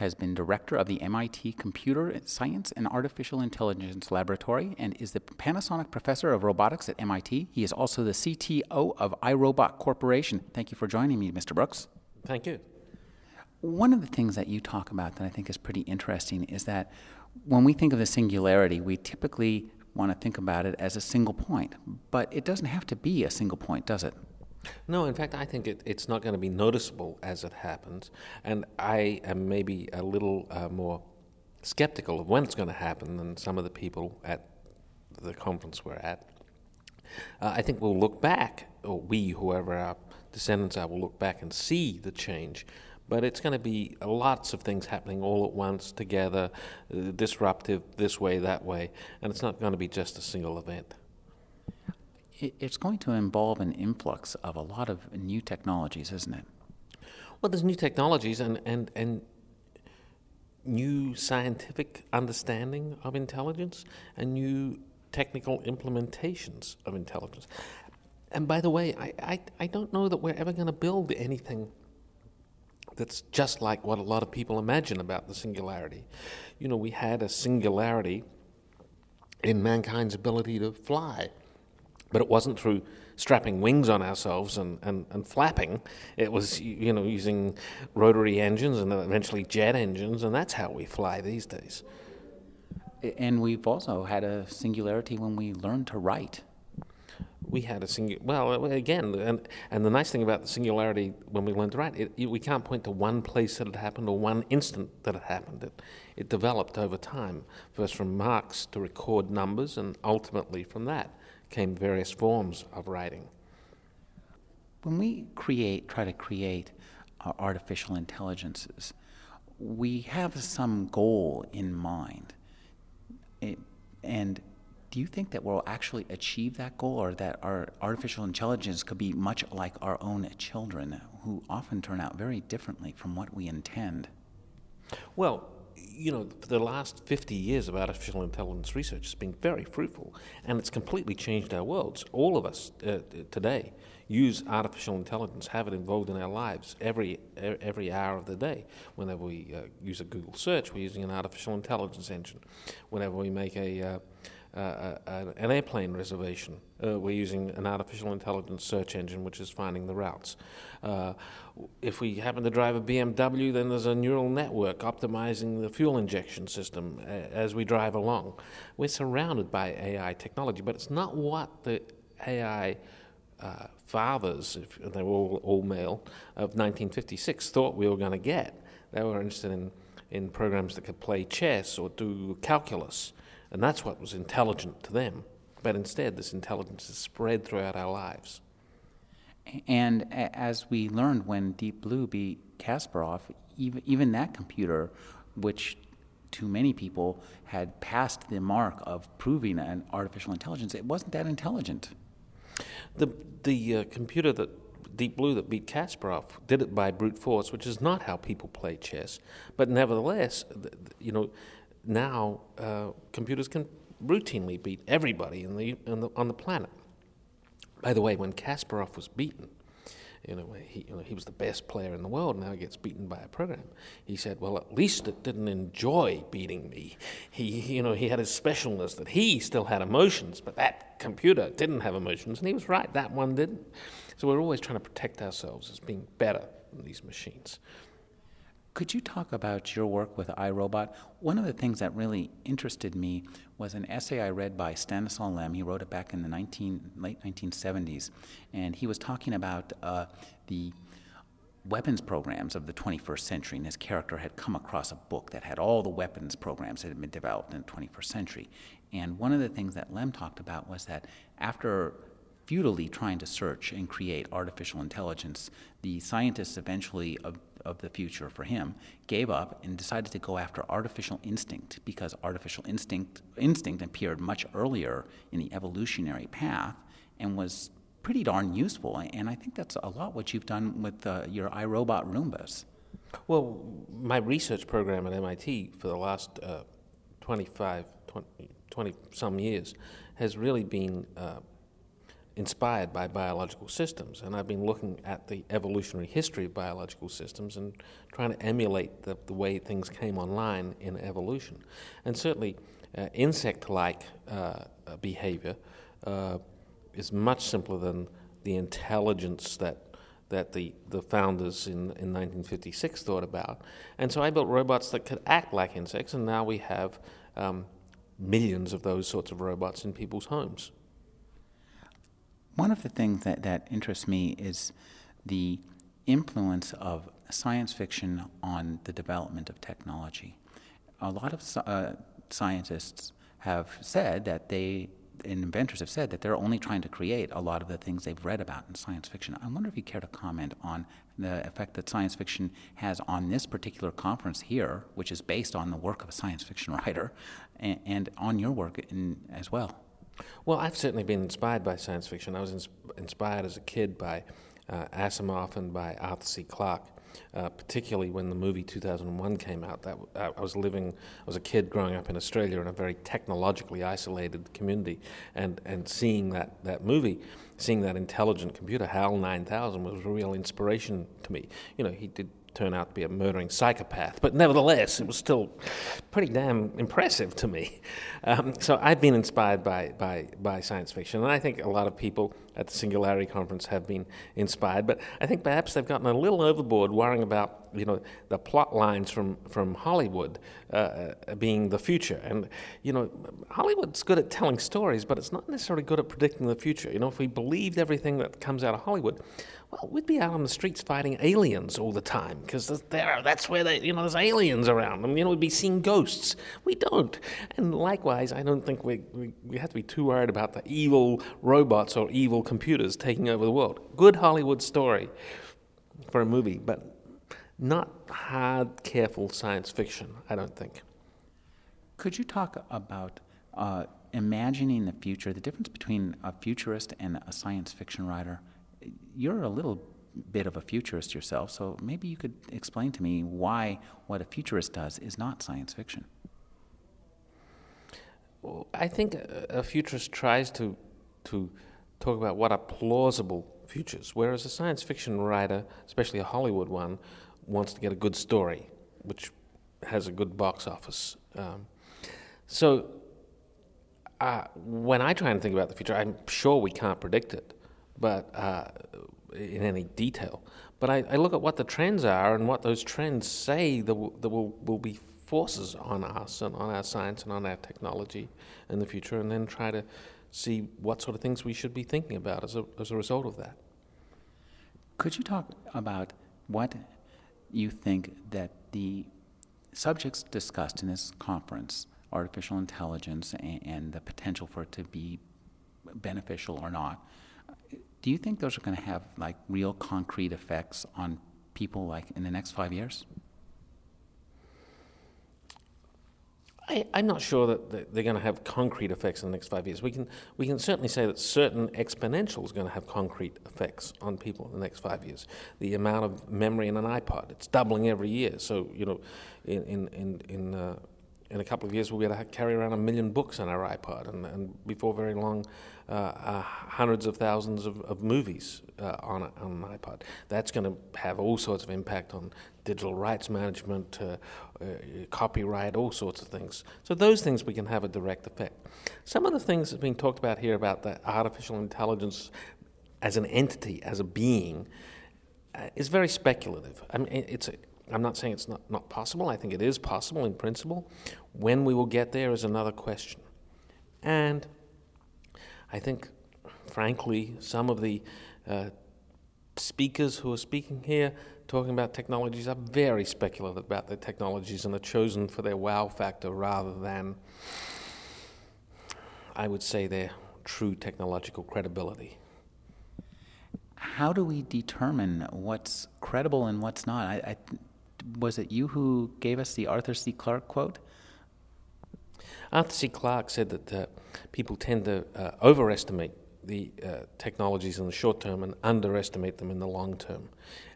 has been director of the MIT Computer Science and Artificial Intelligence Laboratory and is the Panasonic Professor of Robotics at MIT. He is also the CTO of iRobot Corporation. Thank you for joining me, Mr. Brooks. Thank you. One of the things that you talk about that I think is pretty interesting is that when we think of the singularity, we typically want to think about it as a single point, but it doesn't have to be a single point, does it? No, in fact, I think it, it's not going to be noticeable as it happens. And I am maybe a little uh, more skeptical of when it's going to happen than some of the people at the conference we're at. Uh, I think we'll look back, or we, whoever our descendants are, will look back and see the change. But it's going to be lots of things happening all at once, together, uh, disruptive, this way, that way, and it's not going to be just a single event it's going to involve an influx of a lot of new technologies, isn't it? Well, there's new technologies and, and, and new scientific understanding of intelligence and new technical implementations of intelligence. And by the way, I, I, I don't know that we're ever going to build anything that's just like what a lot of people imagine about the singularity. You know, we had a singularity in mankind's ability to fly. But it wasn't through strapping wings on ourselves and, and, and flapping. It was, you know, using rotary engines and eventually jet engines, and that's how we fly these days. And we've also had a singularity when we learned to write. We had a singular. Well, again, and and the nice thing about the singularity when we learned to write, it, it, we can't point to one place that it happened or one instant that it happened. It it developed over time, first from marks to record numbers, and ultimately from that came various forms of writing. When we create, try to create uh, artificial intelligences, we have some goal in mind. It, and do you think that we'll actually achieve that goal or that our artificial intelligence could be much like our own children who often turn out very differently from what we intend? Well, you know, for the last 50 years of artificial intelligence research has been very fruitful, and it's completely changed our worlds. All of us uh, today use artificial intelligence, have it involved in our lives every every hour of the day. Whenever we uh, use a Google search, we're using an artificial intelligence engine. Whenever we make a uh, uh, uh, an airplane reservation. Uh, we're using an artificial intelligence search engine which is finding the routes. Uh, if we happen to drive a BMW, then there's a neural network optimizing the fuel injection system uh, as we drive along. We're surrounded by AI technology, but it's not what the AI uh, fathers, if they were all, all male, of 1956 thought we were going to get. They were interested in, in programs that could play chess or do calculus. And that's what was intelligent to them. But instead, this intelligence is spread throughout our lives. And as we learned when Deep Blue beat Kasparov, even, even that computer, which to many people had passed the mark of proving an artificial intelligence, it wasn't that intelligent. The, the uh, computer that Deep Blue that beat Kasparov did it by brute force, which is not how people play chess. But nevertheless, you know, now uh, computers can routinely beat everybody in the, in the, on the planet. By the way, when Kasparov was beaten, you know, he, you know, he was the best player in the world, now he gets beaten by a program. He said, well, at least it didn't enjoy beating me. He, you know, he had his specialness that he still had emotions, but that computer didn't have emotions, and he was right, that one didn't. So we're always trying to protect ourselves as being better than these machines. Could you talk about your work with iRobot? One of the things that really interested me was an essay I read by Stanislaw Lem. He wrote it back in the 19, late 1970s, and he was talking about uh, the weapons programs of the 21st century, and his character had come across a book that had all the weapons programs that had been developed in the 21st century. And one of the things that Lem talked about was that after futilely trying to search and create artificial intelligence, the scientists eventually of the future for him, gave up and decided to go after artificial instinct because artificial instinct instinct appeared much earlier in the evolutionary path and was pretty darn useful. And I think that's a lot what you've done with uh, your iRobot Roombas. Well, my research program at MIT for the last uh, 25, 20, 20, some years has really been uh, inspired by biological systems. And I've been looking at the evolutionary history of biological systems and trying to emulate the, the way things came online in evolution. And certainly, uh, insect like uh, behavior uh, is much simpler than the intelligence that that the, the founders in, in 1956 thought about. And so I built robots that could act like insects, and now we have um, millions of those sorts of robots in people's homes. One of the things that, that interests me is the influence of science fiction on the development of technology. A lot of uh, scientists have said that they, and inventors have said that they're only trying to create a lot of the things they've read about in science fiction. I wonder if you care to comment on the effect that science fiction has on this particular conference here, which is based on the work of a science fiction writer, and, and on your work in, as well. Well, I've certainly been inspired by science fiction. I was ins- inspired as a kid by uh, Asimov and by Arthur C. Clarke. Uh, particularly when the movie 2001 came out. That I was living, I was a kid growing up in Australia in a very technologically isolated community, and, and seeing that, that movie, seeing that intelligent computer, HAL 9000, was a real inspiration to me. You know, he did turn out to be a murdering psychopath, but nevertheless, it was still pretty damn impressive to me. Um, so I've been inspired by, by, by science fiction, and I think a lot of people at the Singularity Conference have been inspired, but I think perhaps they've gotten a little overboard worrying about you know the plot lines from, from Hollywood uh, uh being the future. And you know, Hollywood's good at telling stories, but it's not necessarily good at predicting the future. You know, if we believed everything that comes out of Hollywood, well, we'd be out on the streets fighting aliens all the time because there, that's where they, you know, there's aliens around. them. you know, we'd be seeing ghosts. We don't. And likewise, I don't think we, we, we have to be too worried about the evil robots or evil computers taking over the world. Good Hollywood story for a movie, but not hard, careful science fiction, I don't think. Could you talk about uh, imagining the future, the difference between a futurist and a science fiction writer? you're a little bit of a futurist yourself, so maybe you could explain to me why what a futurist does is not science fiction. Well, I think a, a futurist tries to to talk about what are plausible futures, whereas a science fiction writer, especially a Hollywood one, wants to get a good story, which has a good box office. Um, so uh, when I try and think about the future, I'm sure we can't predict it but uh, in any detail. But I, I, look at what the trends are and what those trends say that, there will, will be forces on us and on our science and on our technology in the future, and then try to see what sort of things we should be thinking about as a, as a result of that. Could you talk about what you think that the subjects discussed in this conference, artificial intelligence and, and the potential for it to be beneficial or not, do you think those are going to have like real concrete effects on people like in the next five years? I, am not sure that they're going to have concrete effects in the next five years. We can, we can certainly say that certain exponential is going to have concrete effects on people in the next five years. The amount of memory in an iPod, it's doubling every year. So, you know, in, in, in, uh, in a couple of years, we'll be able to carry around a million books on our iPod. And, and before very long, uh, uh, hundreds of thousands of, of movies uh, on, a, on an iPod. That's going to have all sorts of impact on digital rights management, uh, uh, copyright, all sorts of things. So those things we can have a direct effect. Some of the things that are being talked about here about the artificial intelligence as an entity, as a being, uh, is very speculative. I mean, it's a, I'm not saying it's not, not possible. I think it is possible in principle. When we will get there is another question. And I think, frankly, some of the uh, speakers who are speaking here talking about technologies are very speculative about their technologies and are chosen for their wow factor rather than, I would say, their true technological credibility. how do we determine what's credible and what's not? I, I, was it you who gave us the Arthur C. Clarke quote? Arthur C. Clarke said that uh, people tend to uh, overestimate the uh, technologies in the short term and underestimate them in the long term.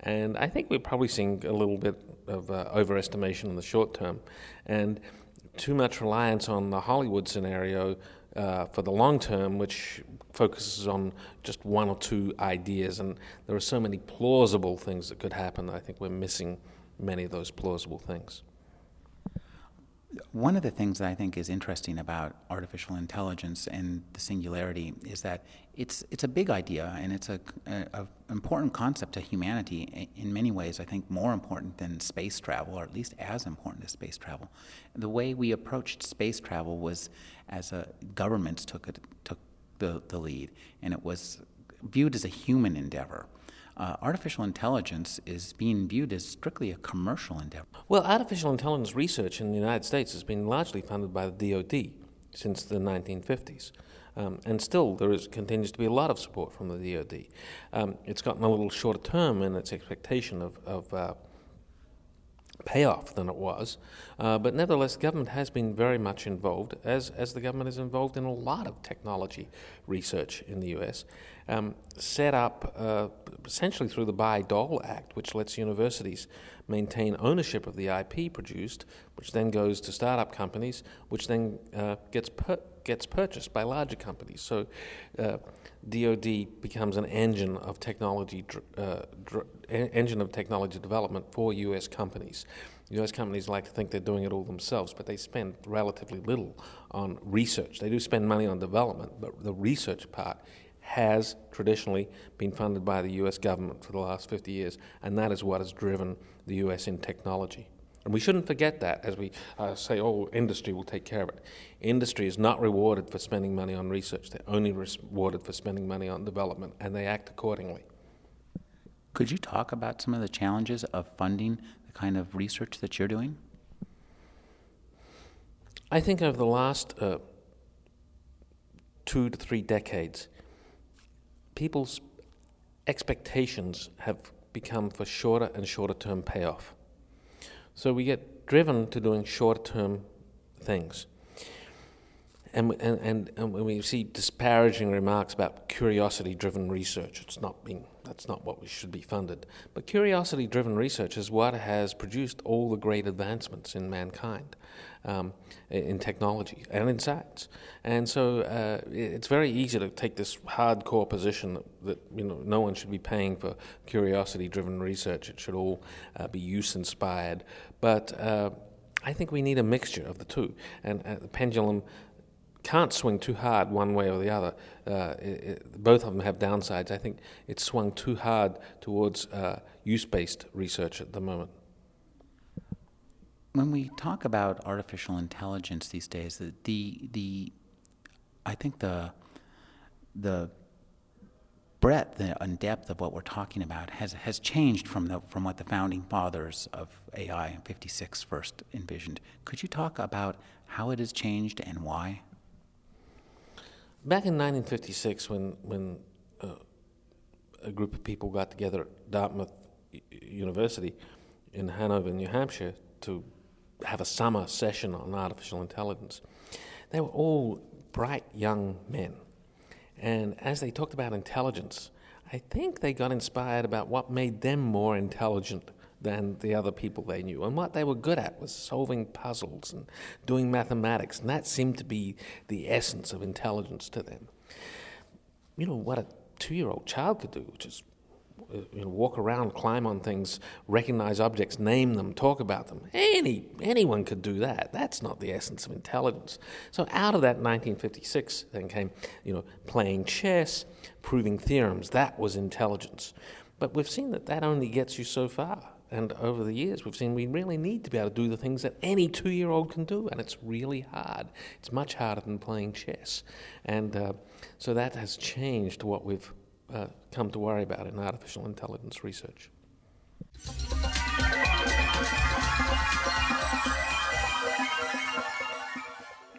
And I think we're probably seeing a little bit of uh, overestimation in the short term and too much reliance on the Hollywood scenario uh, for the long term, which focuses on just one or two ideas. And there are so many plausible things that could happen. I think we're missing many of those plausible things. One of the things that I think is interesting about artificial intelligence and the singularity is that it's it's a big idea and it's a, a, a, important concept to humanity in many ways. I think more important than space travel, or at least as important as space travel. The way we approached space travel was as a governments took took the, the lead, and it was viewed as a human endeavor uh, artificial intelligence is being viewed as strictly a commercial endeavor. Well, artificial intelligence research in the United States has been largely funded by the DoD since the 1950s. Um, and still, there is, continues to be a lot of support from the DoD. Um, it's gotten a little shorter term in its expectation of, of uh, payoff than it was. Uh, but nevertheless, the government has been very much involved, as, as the government is involved in a lot of technology research in the US, um, set up uh, essentially through the Bayh-Dole Act, which lets universities maintain ownership of the IP produced, which then goes to startup companies, which then uh, gets per- gets purchased by larger companies. So, DoD uh, becomes an engine of technology uh, dr- engine of technology development for U.S. companies. U.S. companies like to think they're doing it all themselves, but they spend relatively little on research. They do spend money on development, but the research part has traditionally been funded by the US government for the last 50 years, and that is what has driven the US in technology. And we shouldn't forget that as we uh, say, oh, industry will take care of it. Industry is not rewarded for spending money on research, they're only rewarded for spending money on development, and they act accordingly. Could you talk about some of the challenges of funding the kind of research that you're doing? I think over the last uh, two to three decades, people's expectations have become for shorter and shorter term payoff. So we get driven to doing short term things. And, and, and, when we see disparaging remarks about curiosity driven research, it's not being, that's not what we should be funded. But curiosity driven research is what has produced all the great advancements in mankind um, in technology and in science. And so uh, it's very easy to take this hardcore position that, that, you know no one should be paying for curiosity-driven research. It should all uh, be use-inspired. But uh, I think we need a mixture of the two, and uh, the pendulum can't swing too hard one way or the other. Uh, it, it, both of them have downsides. I think it's swung too hard towards uh, use-based research at the moment when we talk about artificial intelligence these days, the the, the I think the the breadth and depth of what we're talking about has has changed from the from what the founding fathers of AI in '56 first envisioned. Could you talk about how it has changed and why? Back in 1956, when when uh, a group of people got together at Dartmouth University in Hanover, New Hampshire, to have a summer session on artificial intelligence. They were all bright young men. And as they talked about intelligence, I think they got inspired about what made them more intelligent than the other people they knew. And what they were good at was solving puzzles and doing mathematics. And that seemed to be the essence of intelligence to them. You know, what a two year old child could do, which is uh, you know, walk around, climb on things, recognize objects, name them, talk about them. Any anyone could do that. That's not the essence of intelligence. So out of that 1956 then came, you know, playing chess, proving theorems. That was intelligence. But we've seen that that only gets you so far. And over the years, we've seen we really need to be able to do the things that any two year old can do, and it's really hard. It's much harder than playing chess. And uh, so that has changed what we've uh, come to worry about in artificial intelligence research.